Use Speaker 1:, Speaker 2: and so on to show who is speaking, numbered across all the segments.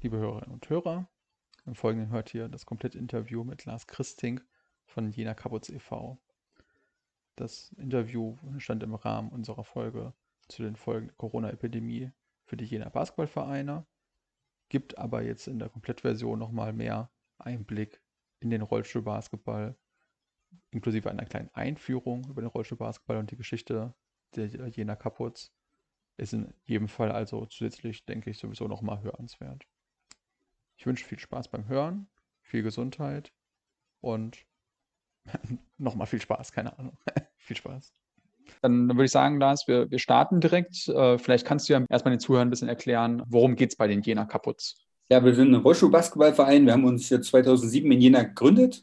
Speaker 1: liebe Hörerinnen und Hörer. Im Folgenden hört ihr das komplette Interview mit Lars Christing von Jena Kaputz e.V. Das Interview stand im Rahmen unserer Folge zu den Folgen der Corona-Epidemie für die Jena Basketballvereine, gibt aber jetzt in der Komplettversion nochmal mehr Einblick in den Rollstuhlbasketball, inklusive einer kleinen Einführung über den Rollstuhlbasketball und die Geschichte der Jena Kaputz. Ist in jedem Fall also zusätzlich, denke ich, sowieso nochmal hörenswert. Ich wünsche viel Spaß beim Hören, viel Gesundheit und nochmal viel Spaß, keine Ahnung. viel Spaß.
Speaker 2: Dann, dann, würde ich sagen, Lars, wir, wir starten direkt. Äh, vielleicht kannst du ja erstmal den Zuhörern ein bisschen erklären, worum geht es bei den Jena Kaputs?
Speaker 3: Ja, wir sind ein Rollstuhl-Basketballverein. Wir haben uns hier 2007 in Jena gegründet.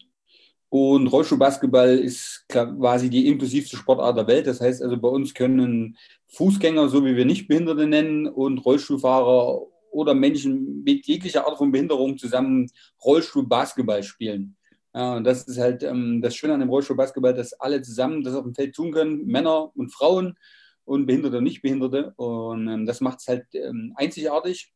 Speaker 3: Und Rollstuhlbasketball ist quasi die inklusivste Sportart der Welt. Das heißt also, bei uns können Fußgänger, so wie wir Nichtbehinderte nennen, und Rollstuhlfahrer oder Menschen mit jeglicher Art von Behinderung zusammen Rollstuhl-Basketball spielen. Ja, das ist halt ähm, das Schöne an dem Rollstuhl-Basketball, dass alle zusammen das auf dem Feld tun können, Männer und Frauen und Behinderte und Nichtbehinderte. Und ähm, das macht es halt ähm, einzigartig.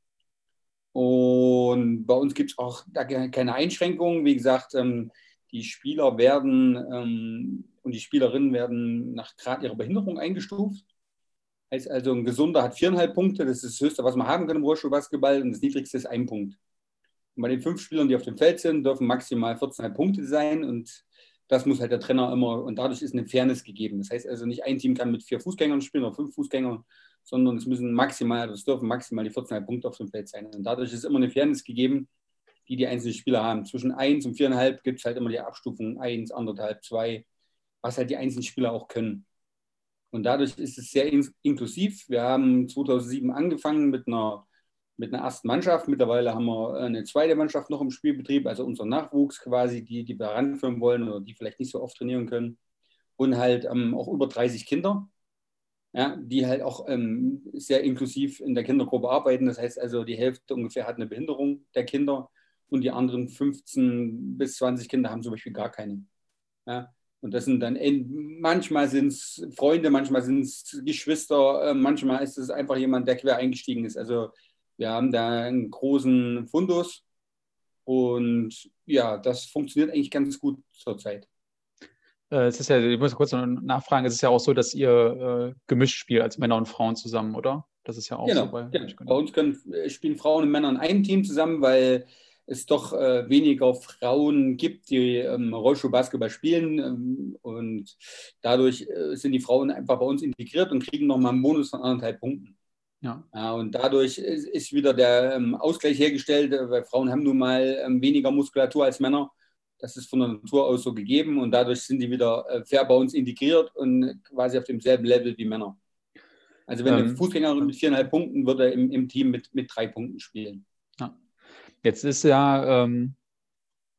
Speaker 3: Und bei uns gibt es auch da keine Einschränkungen. Wie gesagt, ähm, die Spieler werden ähm, und die Spielerinnen werden nach Grad ihrer Behinderung eingestuft. Also, ein Gesunder hat viereinhalb Punkte, das ist das Höchste, was man haben kann im Rollstuhlbasketball, und das Niedrigste ist ein Punkt. Und bei den fünf Spielern, die auf dem Feld sind, dürfen maximal 14,5 Punkte sein und das muss halt der Trainer immer, und dadurch ist eine Fairness gegeben. Das heißt also, nicht ein Team kann mit vier Fußgängern spielen oder fünf Fußgängern, sondern es müssen maximal, das dürfen maximal die 14,5 Punkte auf dem Feld sein. Und dadurch ist immer eine Fairness gegeben, die die einzelnen Spieler haben. Zwischen 1 und 4,5 gibt es halt immer die Abstufung 1, 1,5, 2, was halt die einzelnen Spieler auch können. Und dadurch ist es sehr in inklusiv. Wir haben 2007 angefangen mit einer, mit einer ersten Mannschaft. Mittlerweile haben wir eine zweite Mannschaft noch im Spielbetrieb, also unser Nachwuchs quasi, die, die wir heranführen wollen oder die vielleicht nicht so oft trainieren können. Und halt ähm, auch über 30 Kinder, ja, die halt auch ähm, sehr inklusiv in der Kindergruppe arbeiten. Das heißt also, die Hälfte ungefähr hat eine Behinderung der Kinder und die anderen 15 bis 20 Kinder haben zum Beispiel gar keine. Ja, und das sind dann, manchmal sind es Freunde, manchmal sind es Geschwister, äh, manchmal ist es einfach jemand, der quer eingestiegen ist. Also wir haben da einen großen Fundus und ja, das funktioniert eigentlich ganz gut zurzeit.
Speaker 2: Äh, es ist ja, ich muss kurz noch nachfragen, es ist ja auch so, dass ihr äh, gemischt spielt als Männer und Frauen zusammen, oder? Das ist ja auch
Speaker 3: genau,
Speaker 2: so
Speaker 3: bei, genau. bei uns können, spielen Frauen und Männer in einem Team zusammen, weil es doch äh, weniger Frauen gibt, die ähm, Rollstuhlbasketball spielen. Ähm, und dadurch äh, sind die Frauen einfach bei uns integriert und kriegen nochmal einen Bonus von anderthalb Punkten. Ja. ja und dadurch ist, ist wieder der ähm, Ausgleich hergestellt, äh, weil Frauen haben nun mal ähm, weniger Muskulatur als Männer. Das ist von der Natur aus so gegeben und dadurch sind die wieder äh, fair bei uns integriert und quasi auf demselben Level wie Männer. Also wenn ähm, eine Fußgängerin mit viereinhalb Punkten würde im, im Team mit, mit drei Punkten spielen.
Speaker 2: Jetzt ist ja ähm,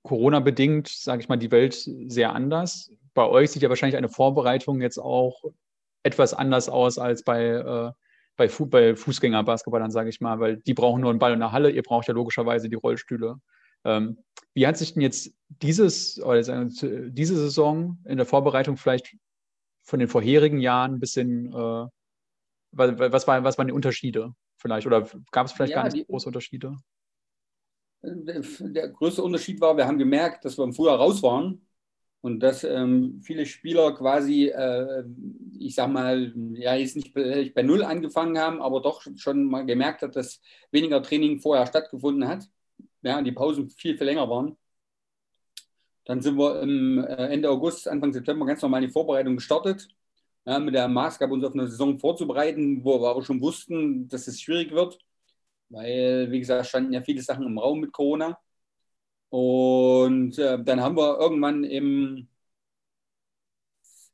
Speaker 2: Corona-bedingt, sage ich mal, die Welt sehr anders. Bei euch sieht ja wahrscheinlich eine Vorbereitung jetzt auch etwas anders aus als bei, äh, bei, Fu bei Fußgängerbasketballern, sage ich mal, weil die brauchen nur einen Ball in der Halle, ihr braucht ja logischerweise die Rollstühle. Ähm, wie hat sich denn jetzt dieses, oder diese Saison in der Vorbereitung vielleicht von den vorherigen Jahren ein bisschen, äh, was, war, was waren die Unterschiede vielleicht? Oder gab es vielleicht ja, gar nicht die, große Unterschiede?
Speaker 3: Der größte Unterschied war, wir haben gemerkt, dass wir im Frühjahr raus waren und dass ähm, viele Spieler quasi, äh, ich sag mal, ja, jetzt nicht bei Null angefangen haben, aber doch schon mal gemerkt hat, dass weniger Training vorher stattgefunden hat. Ja, die Pausen viel, viel länger waren. Dann sind wir im, äh, Ende August, Anfang September ganz normal in die Vorbereitung gestartet. Ja, mit der Maßgabe, uns auf eine Saison vorzubereiten, wo wir aber schon wussten, dass es schwierig wird weil, wie gesagt, standen ja viele Sachen im Raum mit Corona. Und äh, dann haben wir irgendwann im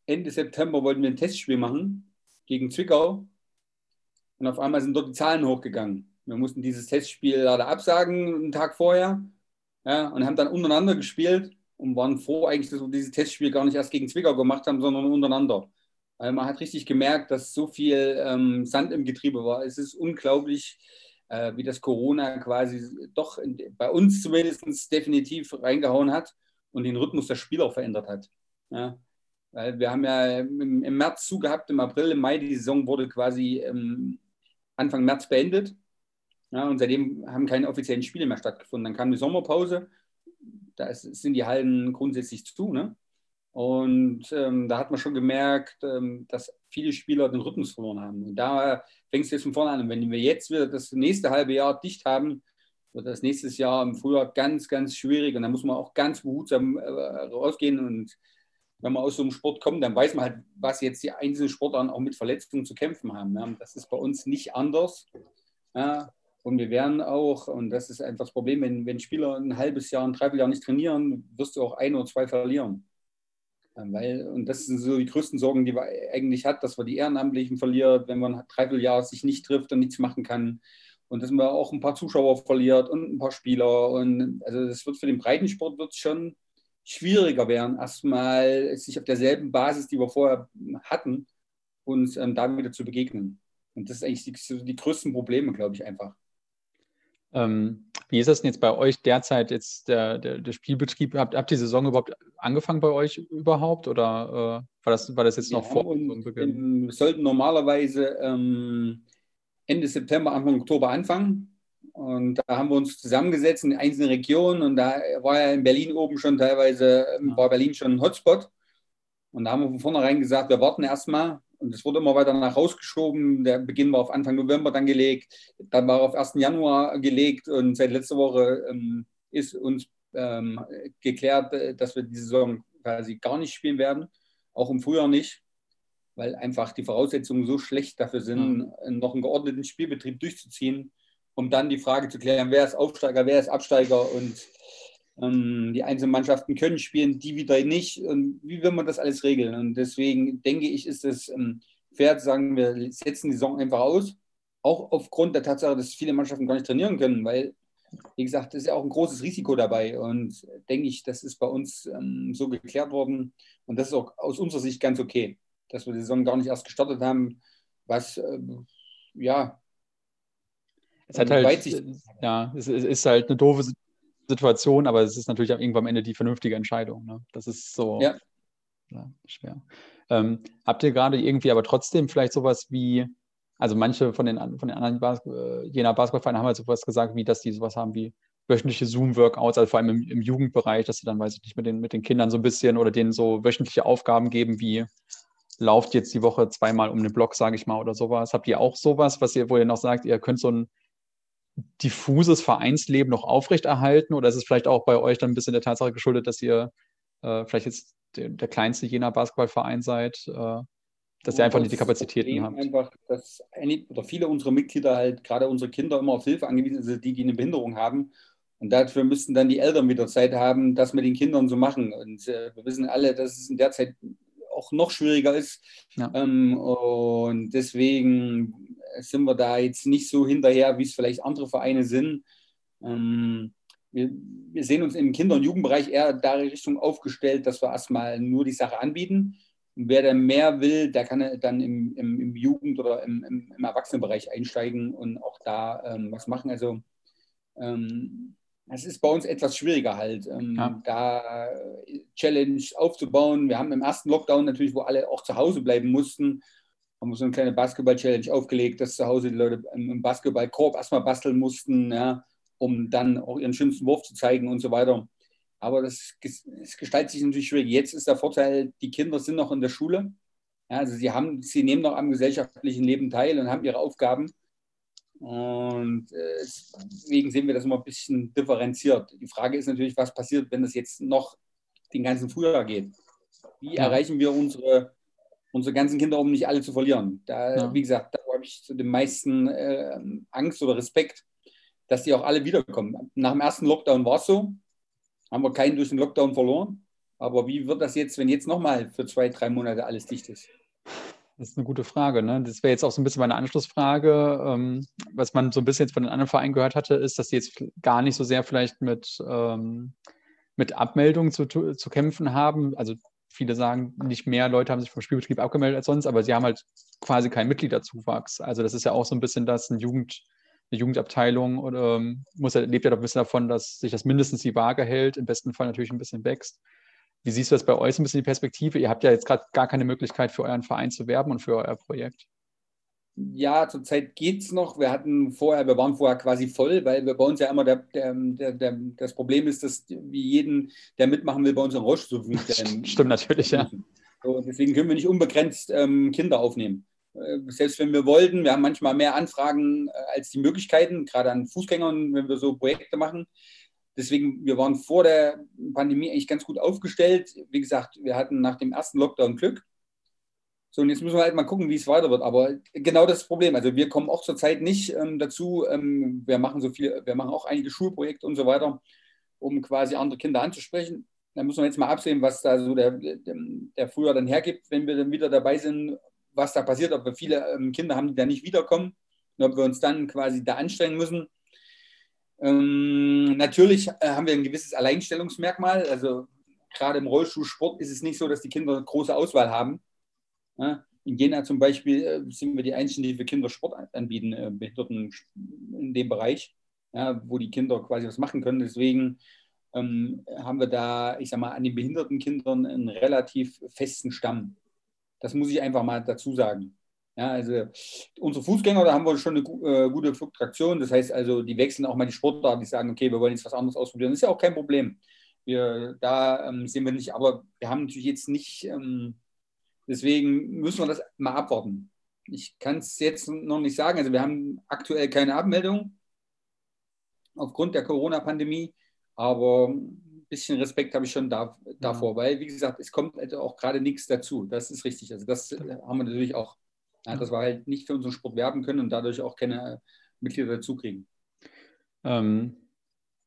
Speaker 3: Ende September wollten wir ein Testspiel machen gegen Zwickau. Und auf einmal sind dort die Zahlen hochgegangen. Wir mussten dieses Testspiel leider absagen, einen Tag vorher. Ja, und haben dann untereinander gespielt und waren froh eigentlich, dass wir dieses Testspiel gar nicht erst gegen Zwickau gemacht haben, sondern untereinander. Weil man hat richtig gemerkt, dass so viel ähm, Sand im Getriebe war. Es ist unglaublich, wie das Corona quasi doch bei uns zumindest definitiv reingehauen hat und den Rhythmus der Spieler verändert hat. Ja. Weil wir haben ja im, im, März zugehabt, im April, im Mai, die Saison wurde quasi ähm, Anfang März beendet. Ja, und seitdem haben keine offiziellen Spiele mehr stattgefunden. Dann kam die Sommerpause, da ist, sind die Hallen grundsätzlich zu. Ne? Und ähm, da hat man schon gemerkt, ähm, dass viele Spieler den Rhythmus verloren haben. Und da fängst du jetzt von vorne an. Und wenn wir jetzt wieder das nächste halbe Jahr dicht haben, wird das nächstes Jahr im Frühjahr ganz, ganz schwierig. Und da muss man auch ganz behutsam äh, rausgehen. Und wenn man aus so einem Sport kommt, dann weiß man halt, was jetzt die einzelnen Sportarten auch mit Verletzungen zu kämpfen haben. Das ist bei uns nicht anders. Und wir werden auch, und das ist einfach das Problem, wenn, wenn Spieler ein halbes Jahr, ein Dreivierteljahr nicht trainieren, wirst du auch ein oder zwei verlieren. Weil, und das sind so die größten Sorgen, die man eigentlich hat, dass man die Ehrenamtlichen verliert, wenn man ein Dreivierteljahr sich nicht trifft und nichts machen kann. Und dass man auch ein paar Zuschauer verliert und ein paar Spieler. Und also das wird für den Breitensport wird schon schwieriger werden, erstmal sich auf derselben Basis, die wir vorher hatten, uns ähm, da wieder zu begegnen. Und das ist eigentlich die, die größten Probleme, glaube ich, einfach.
Speaker 2: Ähm, wie ist das denn jetzt bei euch derzeit jetzt der, der, der Spielbetrieb? Habt, habt die Saison überhaupt angefangen bei euch überhaupt oder äh, war, das, war das jetzt noch vor
Speaker 3: Beginn? Wir sollten normalerweise ähm, Ende September, Anfang Oktober anfangen. Und da haben wir uns zusammengesetzt in einzelnen Regionen und da war ja in Berlin oben schon teilweise, ähm, war Berlin schon ein Hotspot. Und da haben wir von vornherein gesagt, wir warten erstmal, und es wurde immer weiter nach rausgeschoben. Der Beginn war auf Anfang November dann gelegt, dann war auf 1. Januar gelegt und seit letzter Woche ähm, ist uns ähm, geklärt, äh, dass wir die Saison quasi gar nicht spielen werden, auch im Frühjahr nicht, weil einfach die Voraussetzungen so schlecht dafür sind, mhm. noch einen geordneten Spielbetrieb durchzuziehen, um dann die Frage zu klären, wer ist Aufsteiger, wer ist Absteiger und die einzelnen Mannschaften können spielen, die wieder nicht. Und wie will man das alles regeln? Und deswegen denke ich, ist es ähm, fair zu sagen, wir setzen die Saison einfach aus. Auch aufgrund der Tatsache, dass viele Mannschaften gar nicht trainieren können, weil, wie gesagt, es ist ja auch ein großes Risiko dabei. Und denke ich, das ist bei uns ähm, so geklärt worden. Und das ist auch aus unserer Sicht ganz okay, dass wir die Saison gar nicht erst gestartet haben, was, äh, ja,
Speaker 2: es hat halt, ja, es ist halt eine doofe Situation, aber es ist natürlich irgendwann am Ende die vernünftige Entscheidung. Ne? Das ist so ja. Ja, schwer. Ähm, habt ihr gerade irgendwie aber trotzdem vielleicht sowas wie, also manche von den, von den anderen Bas äh, jener Basketballvereinen haben halt sowas gesagt, wie dass die sowas haben wie wöchentliche Zoom-Workouts, also vor allem im, im, Jugendbereich, dass sie dann, weiß ich nicht, mit den, mit den Kindern so ein bisschen oder denen so wöchentliche Aufgaben geben, wie lauft jetzt die Woche zweimal um den Block, sage ich mal, oder sowas. Habt ihr auch sowas, was ihr, wo ihr noch sagt, ihr könnt so ein diffuses Vereinsleben noch aufrechterhalten? Oder ist es vielleicht auch bei euch dann ein bisschen der Tatsache geschuldet, dass ihr äh, vielleicht jetzt der, der, kleinste jener Basketballverein seid, äh, dass ihr einfach nicht die Kapazitäten habt?
Speaker 3: Einfach, dass einige, oder viele unserer Mitglieder halt, gerade unsere Kinder, immer auf Hilfe angewiesen sind, die, die eine Behinderung haben. Und dafür müssten dann die Eltern wieder Zeit haben, das mit den Kindern zu machen. Und äh, wir wissen alle, dass es in der Zeit auch noch schwieriger ist. Ja. Ähm, und deswegen sind wir da jetzt nicht so hinterher, wie es vielleicht andere Vereine sind. Ähm, wir, wir, sehen uns im Kinder- und Jugendbereich eher da Richtung aufgestellt, dass wir erstmal nur die Sache anbieten. Und wer dann mehr will, der kann dann im, im, im Jugend- oder im, im, im, Erwachsenenbereich einsteigen und auch da ähm, was machen. Also ähm, es ist bei uns etwas schwieriger halt, ähm, ja. da Challenge aufzubauen. Wir haben im ersten Lockdown natürlich, wo alle auch zu Hause bleiben mussten, haben wir so eine kleine Basketball-Challenge aufgelegt, dass zu Hause die Leute im Basketballkorb erstmal basteln mussten, ja, um dann auch ihren schönsten Wurf zu zeigen und so weiter. Aber das, das gestaltet sich natürlich schwierig. Jetzt ist der Vorteil, die Kinder sind noch in der Schule. Ja, also sie, haben, sie nehmen noch am gesellschaftlichen Leben teil und haben ihre Aufgaben. Und äh, deswegen sehen wir das immer ein bisschen differenziert. Die Frage ist natürlich, was passiert, wenn das jetzt noch den ganzen Frühjahr geht? Wie erreichen wir unsere unsere ganzen Kinder, um nicht alle zu verlieren. Da, ja. wie gesagt, da habe ich zu den meisten äh, Angst oder Respekt, dass die auch alle wiederkommen. Nach dem ersten Lockdown war es so, haben wir keinen durch den Lockdown verloren. Aber wie wird das jetzt, wenn jetzt nochmal für zwei, drei Monate alles dicht ist?
Speaker 2: Das ist eine gute Frage. Ne? Das wäre jetzt auch so ein bisschen meine Anschlussfrage. Ähm, was man so ein bisschen jetzt von den anderen Vereinen gehört hatte, ist, dass die jetzt gar nicht so sehr vielleicht mit, ähm, mit Abmeldungen zu, zu kämpfen haben. Also viele sagen, nicht mehr Leute haben sich vom Spielbetrieb abgemeldet als sonst, aber sie haben halt quasi keinen Mitgliederzuwachs. Also das ist ja auch so ein bisschen das, ein Jugend, eine Jugendabteilung oder ähm, muss, lebt ja doch ein bisschen davon, dass sich das mindestens die Waage hält, im besten Fall natürlich ein bisschen wächst. Wie siehst du das bei euch ein bisschen die Perspektive? Ihr habt ja jetzt gerade gar keine Möglichkeit für euren Verein zu werben und für euer Projekt.
Speaker 3: Ja, zurzeit geht es noch. Wir hatten vorher, wir waren vorher quasi voll, weil wir bei uns ja immer der, der, der, das Problem ist, dass wie jeden, der mitmachen will, bei uns einen Rollstuhl
Speaker 2: stellen. Stimmt natürlich, ja.
Speaker 3: So, deswegen können wir nicht unbegrenzt ähm, Kinder aufnehmen. Äh, selbst wenn wir wollten, wir haben manchmal mehr Anfragen äh, als die Möglichkeiten, gerade an Fußgängern, wenn wir so Projekte machen. Deswegen, wir waren vor der Pandemie eigentlich ganz gut aufgestellt. Wie gesagt, wir hatten nach dem ersten Lockdown Glück so, und jetzt müssen wir halt mal gucken, wie es weiter wird. Aber genau das Problem. Also wir kommen auch zurzeit nicht ähm, dazu. Ähm, wir machen so viel, wir machen auch einige Schulprojekte und so weiter, um quasi andere Kinder anzusprechen. Da müssen wir jetzt mal absehen, was da so der, der, Frühjahr dann hergibt, wenn wir dann wieder dabei sind, was da passiert, ob wir viele ähm, Kinder haben, die da nicht wiederkommen und ob wir uns dann quasi da anstrengen müssen. Ähm, natürlich äh, haben wir ein gewisses Alleinstellungsmerkmal. Also gerade im Rollstuhlsport ist es nicht so, dass die Kinder große Auswahl haben. In Jena zum Beispiel äh, sind wir die Einzigen, die für Kinder Sport anbieten, äh, Behinderten in dem Bereich, ja, wo die Kinder quasi was machen können. Deswegen ähm, haben wir da, ich sag mal, an den behinderten Kindern einen relativ festen Stamm. Das muss ich einfach mal dazu sagen. Ja, also unsere Fußgänger, da haben wir schon eine äh, gute Fluktuation. Das heißt also, die wechseln auch mal die Sportart, die sagen, okay, wir wollen jetzt was anderes ausprobieren. Das ist ja auch kein Problem. Wir, da ähm, sehen wir nicht, aber wir haben natürlich jetzt nicht ähm, Deswegen müssen wir das mal abwarten. Ich kann es jetzt noch nicht sagen. Also wir haben aktuell keine Abmeldung aufgrund der Corona-Pandemie, aber ein bisschen Respekt habe ich schon da, davor, ja. weil, wie gesagt, es kommt also auch gerade nichts dazu. Das ist richtig. Also das haben wir natürlich auch, ja, dass wir halt nicht für unseren Sport werben können und dadurch auch keine Mitglieder dazu kriegen.
Speaker 2: Ähm,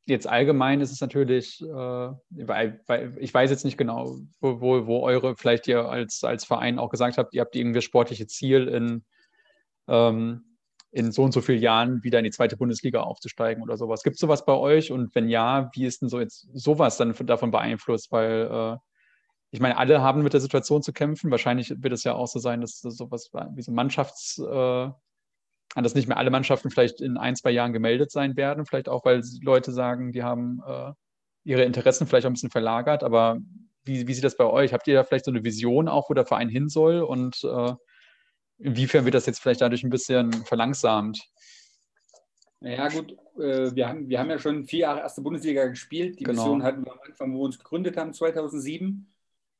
Speaker 2: jetzt allgemein ist es natürlich, äh, weil, weil, ich weiß jetzt nicht genau, wo, wo, wo, eure, vielleicht ihr als, als Verein auch gesagt habt, ihr habt irgendwie sportliche Ziel in, ähm, in so und so vielen Jahren wieder in die zweite Bundesliga aufzusteigen oder sowas. Gibt es sowas bei euch? Und wenn ja, wie ist denn so jetzt sowas dann davon beeinflusst? Weil äh, ich meine, alle haben mit der Situation zu kämpfen. Wahrscheinlich wird es ja auch so sein, dass das sowas wie so Mannschafts- äh, dass nicht mehr alle Mannschaften vielleicht in ein, zwei Jahren gemeldet sein werden. Vielleicht auch, weil Leute sagen, die haben äh, ihre Interessen vielleicht auch ein bisschen verlagert. Aber wie, wie sieht das bei euch? Habt ihr da vielleicht so eine Vision auch, wo der Verein hin soll? Und äh, inwiefern wird das jetzt vielleicht dadurch ein bisschen verlangsamt?
Speaker 3: Ja gut, äh, wir, haben, wir haben ja schon vier Jahre erste Bundesliga gespielt. Die genau. Vision hatten wir am Anfang, wo wir uns gegründet haben, 2007.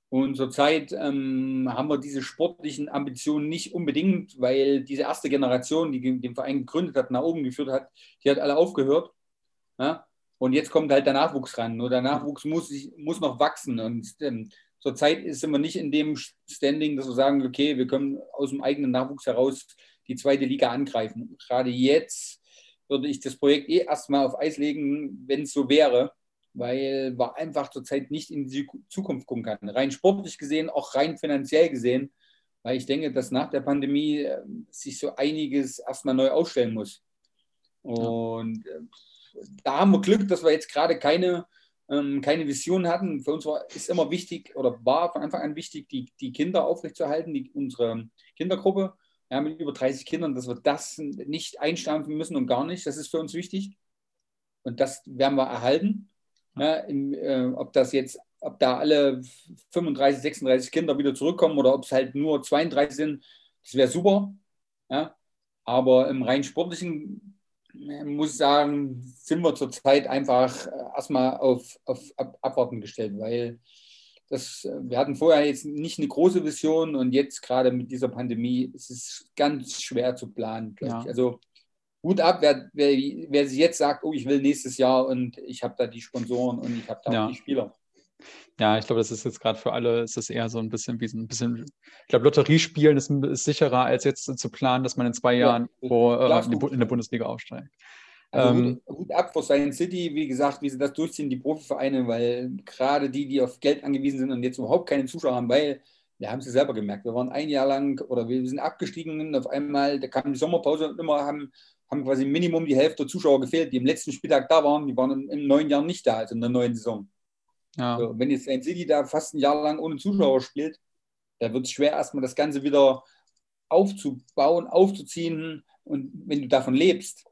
Speaker 3: Und zurzeit ähm, haben wir diese sportlichen Ambitionen nicht unbedingt, weil diese erste Generation, die den Verein gegründet hat, nach oben geführt hat, die hat alle aufgehört. Ja? Und jetzt kommt halt der Nachwuchs ran. Nur der Nachwuchs muss, muss noch wachsen. Und ähm, zurzeit sind wir nicht in dem Standing, dass wir sagen, okay, wir können aus dem eigenen Nachwuchs heraus die zweite Liga angreifen. Gerade jetzt würde ich das Projekt eh erstmal auf Eis legen, wenn es so wäre weil man einfach zurzeit nicht in die Zukunft gucken kann. Rein sportlich gesehen, auch rein finanziell gesehen, weil ich denke, dass nach der Pandemie äh, sich so einiges erstmal neu ausstellen muss. Und äh, da haben wir Glück, dass wir jetzt gerade keine, ähm, keine Vision hatten. Für uns war, ist immer wichtig oder war von Anfang an wichtig, die, die Kinder aufrechtzuerhalten, die, unsere Kindergruppe. Ja, mit über 30 Kindern, dass wir das nicht einstampfen müssen und gar nicht. Das ist für uns wichtig. Und das werden wir erhalten. Ja, in, äh, ob das jetzt, ob da alle 35, 36 Kinder wieder zurückkommen oder ob es halt nur 32 sind, das wäre super. Ja. Aber im rein sportlichen äh, muss ich sagen, sind wir zurzeit einfach äh, erstmal auf, auf Ab Abwarten gestellt, weil das, wir hatten vorher jetzt nicht eine große Vision und jetzt gerade mit dieser Pandemie ist es ganz schwer zu planen. Ja. Also Hut ab, wer, wer, wer sich jetzt sagt, oh, ich will nächstes Jahr und ich habe da die Sponsoren und ich habe da ja. die Spieler.
Speaker 2: Ja, ich glaube, das ist jetzt gerade für alle, ist das eher so ein bisschen wie so ein bisschen, ich glaube, Lotteriespielen ist, ist sicherer, als jetzt zu planen, dass man in zwei Jahren ja, wo, äh, in, die, in, der Bundesliga aufsteigt.
Speaker 3: Also ähm, Hut, Hut ab vor Science City, wie gesagt, wie sie das durchziehen, die Profivereine, weil gerade die, die auf Geld angewiesen sind und jetzt überhaupt keine Zuschauer haben, weil wir haben es ja selber gemerkt, wir waren ein Jahr lang oder wir sind abgestiegen und auf einmal, da kam die Sommerpause und immer haben haben quasi Minimum die Hälfte der Zuschauer gefehlt, die im letzten Spieltag da waren. Die waren im, im neuen Jahr nicht da, also in der neuen Saison. Ja. So, wenn jetzt ein City da fast ein Jahr lang ohne Zuschauer spielt, da wird es schwer, erstmal das Ganze wieder aufzubauen, aufzuziehen. Und wenn du davon lebst,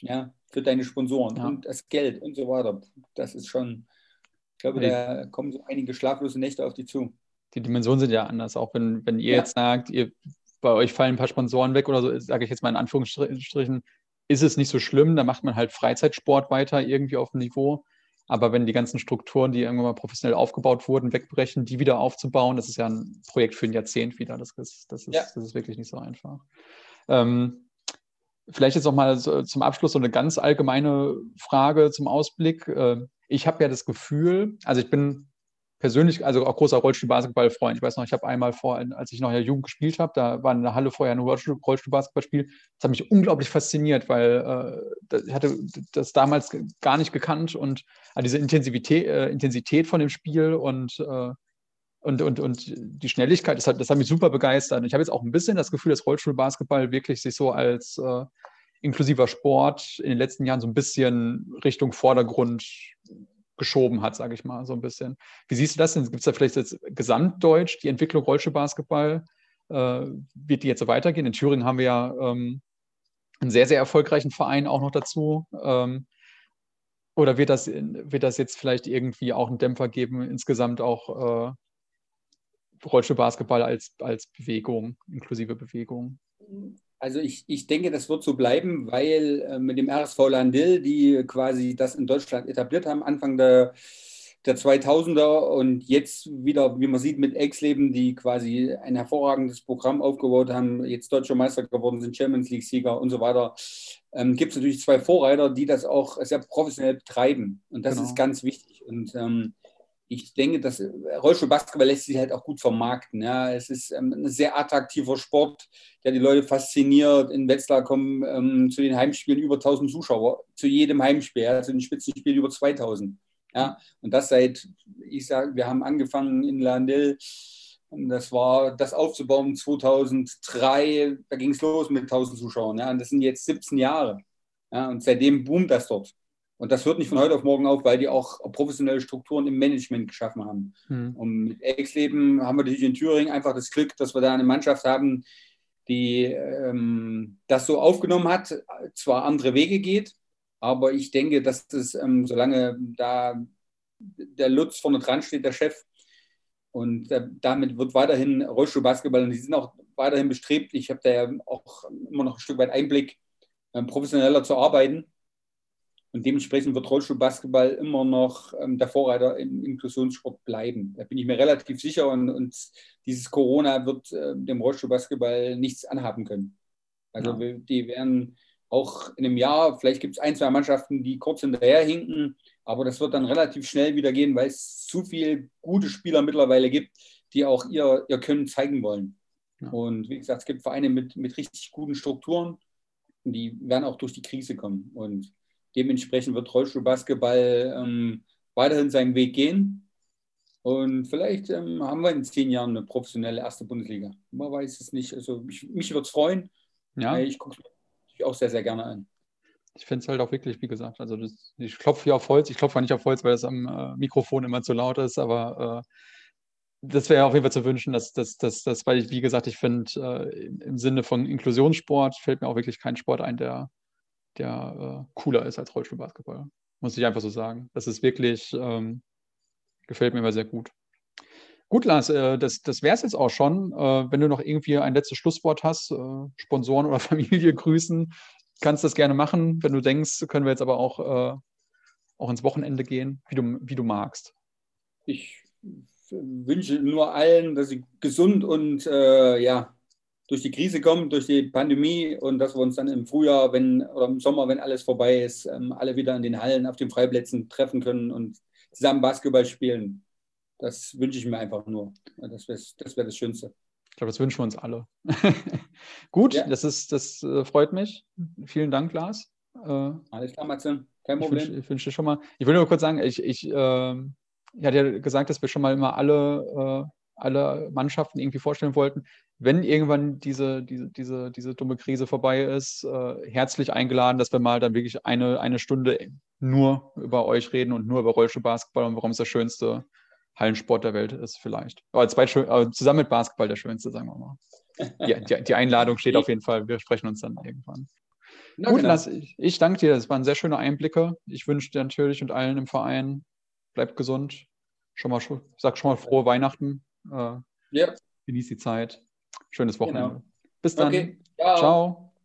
Speaker 3: ja, für deine Sponsoren ja. und das Geld und so weiter, das ist schon, ich glaube, da kommen so einige schlaflose Nächte auf dich zu.
Speaker 2: Die Dimensionen sind ja anders, auch wenn, wenn ihr ja. jetzt sagt, ihr bei euch fallen ein paar Sponsoren weg oder so, sage ich jetzt mal in Anführungsstrichen, ist es nicht so schlimm, da macht man halt Freizeitsport weiter irgendwie auf dem Niveau. Aber wenn die ganzen Strukturen, die irgendwann mal professionell aufgebaut wurden, wegbrechen, die wieder aufzubauen, das ist ja ein Projekt für ein Jahrzehnt wieder. Das ist, das ist, ja. das ist wirklich nicht so einfach. Ähm, vielleicht jetzt noch mal so zum Abschluss so eine ganz allgemeine Frage zum Ausblick. Äh, ich habe ja das Gefühl, also ich bin persönlich, also auch großer Rollstuhl-Basketball-Freund. Ich weiß noch, ich habe einmal vor, als ich noch in der Jugend gespielt habe, da war in der Halle vorher ein Rollstuhl-Basketball-Spiel. Das hat mich unglaublich fasziniert, weil äh, ich hatte das damals gar nicht gekannt und äh, diese Intensivität, äh, Intensität von dem Spiel und, äh, und, und, und die Schnelligkeit, das hat, das hat mich super begeistert. Ich habe jetzt auch ein bisschen das Gefühl, dass Rollstuhl-Basketball wirklich sich so als äh, inklusiver Sport in den letzten Jahren so ein bisschen Richtung Vordergrund geschoben hat, sage ich mal, so ein bisschen. Wie siehst du das denn? Gibt es da vielleicht jetzt gesamtdeutsch die Entwicklung Rollstuhlbasketball? Äh, wird die jetzt so weitergehen? In Thüringen haben wir ja ähm, einen sehr, sehr erfolgreichen Verein auch noch dazu. Ähm, oder wird das, wird das jetzt vielleicht irgendwie auch einen Dämpfer geben, insgesamt auch äh, Rollstuhlbasketball als, als Bewegung, inklusive Bewegung?
Speaker 3: Also ich, ich denke, das wird so bleiben, weil äh, mit dem RSV Landil, die quasi das in Deutschland etabliert haben, Anfang der, der 2000er und jetzt wieder, wie man sieht, mit Exleben, die quasi ein hervorragendes Programm aufgebaut haben, jetzt deutscher Meister geworden sind, Champions League-Sieger und so weiter, ähm, gibt es natürlich zwei Vorreiter, die das auch sehr professionell betreiben. Und das genau. ist ganz wichtig. Und ähm, ich denke, dass äh, Rollstuhlbasketball lässt sich halt auch gut vermarkten. Ja. Es ist ähm, ein sehr attraktiver Sport, der die Leute fasziniert. In Wetzlar kommen ähm, zu den Heimspielen über 1000 Zuschauer, zu jedem Heimspiel, ja, zu den Spitzenspielen über 2000. Ja. Und das seit, ich sage, wir haben angefangen in Landil, das war das aufzubauen 2003, da ging es los mit 1000 Zuschauern. Ja. Und das sind jetzt 17 Jahre. Ja. Und seitdem boomt das dort. Und das hört nicht von heute auf morgen auf, weil die auch professionelle Strukturen im Management geschaffen haben. Mhm. Und mit Exleben haben wir natürlich in Thüringen einfach das Glück, dass wir da eine Mannschaft haben, die ähm, das so aufgenommen hat, zwar andere Wege geht, aber ich denke, dass es, ähm, solange da der Lutz vorne dran steht, der Chef, und äh, damit wird weiterhin Rollstuhlbasketball, und die sind auch weiterhin bestrebt, ich habe da ja auch immer noch ein Stück weit Einblick, äh, professioneller zu arbeiten und dementsprechend wird Rollstuhlbasketball immer noch ähm, der Vorreiter im Inklusionssport bleiben. Da bin ich mir relativ sicher. Und, und dieses Corona wird äh, dem Rollstuhlbasketball nichts anhaben können. Also ja. wir, die werden auch in einem Jahr, vielleicht gibt es ein, zwei Mannschaften, die kurz hinterher hinken, aber das wird dann relativ schnell wieder gehen, weil es zu viele gute Spieler mittlerweile gibt, die auch ihr, ihr Können zeigen wollen. Ja. Und wie gesagt, es gibt Vereine mit, mit richtig guten Strukturen, die werden auch durch die Krise kommen. Und Dementsprechend wird Rollstuhlbasketball ähm, weiterhin seinen Weg gehen. Und vielleicht ähm, haben wir in zehn Jahren eine professionelle erste Bundesliga. Man weiß es nicht. Also mich, mich würde es freuen. Ja. Ich gucke es mir auch sehr, sehr gerne an.
Speaker 2: Ich finde es halt auch wirklich, wie gesagt, also das, ich klopfe hier auf Holz. Ich klopfe nicht auf Holz, weil es am äh, Mikrofon immer zu laut ist, aber äh, das wäre auf jeden Fall zu wünschen, dass das, dass, dass, weil ich, wie gesagt, ich finde, äh, im Sinne von Inklusionssport fällt mir auch wirklich kein Sport ein, der der äh, cooler ist als Rollstuhlbasketball. Muss ich einfach so sagen. Das ist wirklich, ähm, gefällt mir immer sehr gut. Gut, Lars, äh, das, das wäre es jetzt auch schon. Äh, wenn du noch irgendwie ein letztes Schlusswort hast, äh, Sponsoren oder Familie grüßen, kannst das gerne machen. Wenn du denkst, können wir jetzt aber auch, äh, auch ins Wochenende gehen, wie du, wie du magst.
Speaker 3: Ich wünsche nur allen, dass sie gesund und äh, ja, durch die Krise kommen, durch die Pandemie und dass wir uns dann im Frühjahr, wenn oder im Sommer, wenn alles vorbei ist, ähm, alle wieder in den Hallen auf den Freiplätzen treffen können und zusammen Basketball spielen. Das wünsche ich mir einfach nur. Das wäre das, wär das Schönste.
Speaker 2: Ich glaube, das wünschen wir uns alle. Gut, ja. das, ist, das äh, freut mich. Vielen Dank, Lars.
Speaker 3: Äh, Alles klar, Matze.
Speaker 2: Kein Problem. Ich wünsche schon mal. Ich will nur kurz sagen, ich, ich, äh, ich hatte ja gesagt, dass wir schon mal immer alle äh, alle Mannschaften irgendwie vorstellen wollten, wenn irgendwann diese, diese, diese, diese dumme Krise vorbei ist, äh, herzlich eingeladen, dass wir mal dann wirklich eine, eine Stunde nur über euch reden und nur über Rollstuhlbasketball und warum es der schönste Hallensport der Welt ist, vielleicht. Aber zwei, äh, zusammen mit Basketball der schönste, sagen wir mal. Die, die, die Einladung steht auf jeden Fall. Wir sprechen uns dann irgendwann. Na, Gut, genau. Lass, ich, ich danke dir. Das waren sehr schöne Einblicke. Ich wünsche dir natürlich und allen im Verein, bleibt gesund. Schon mal, sag schon mal frohe Weihnachten. Äh, ja. Genieß die Zeit. Schönes Wochenende. Genau. Bis dann.
Speaker 3: Okay.
Speaker 2: Ciao.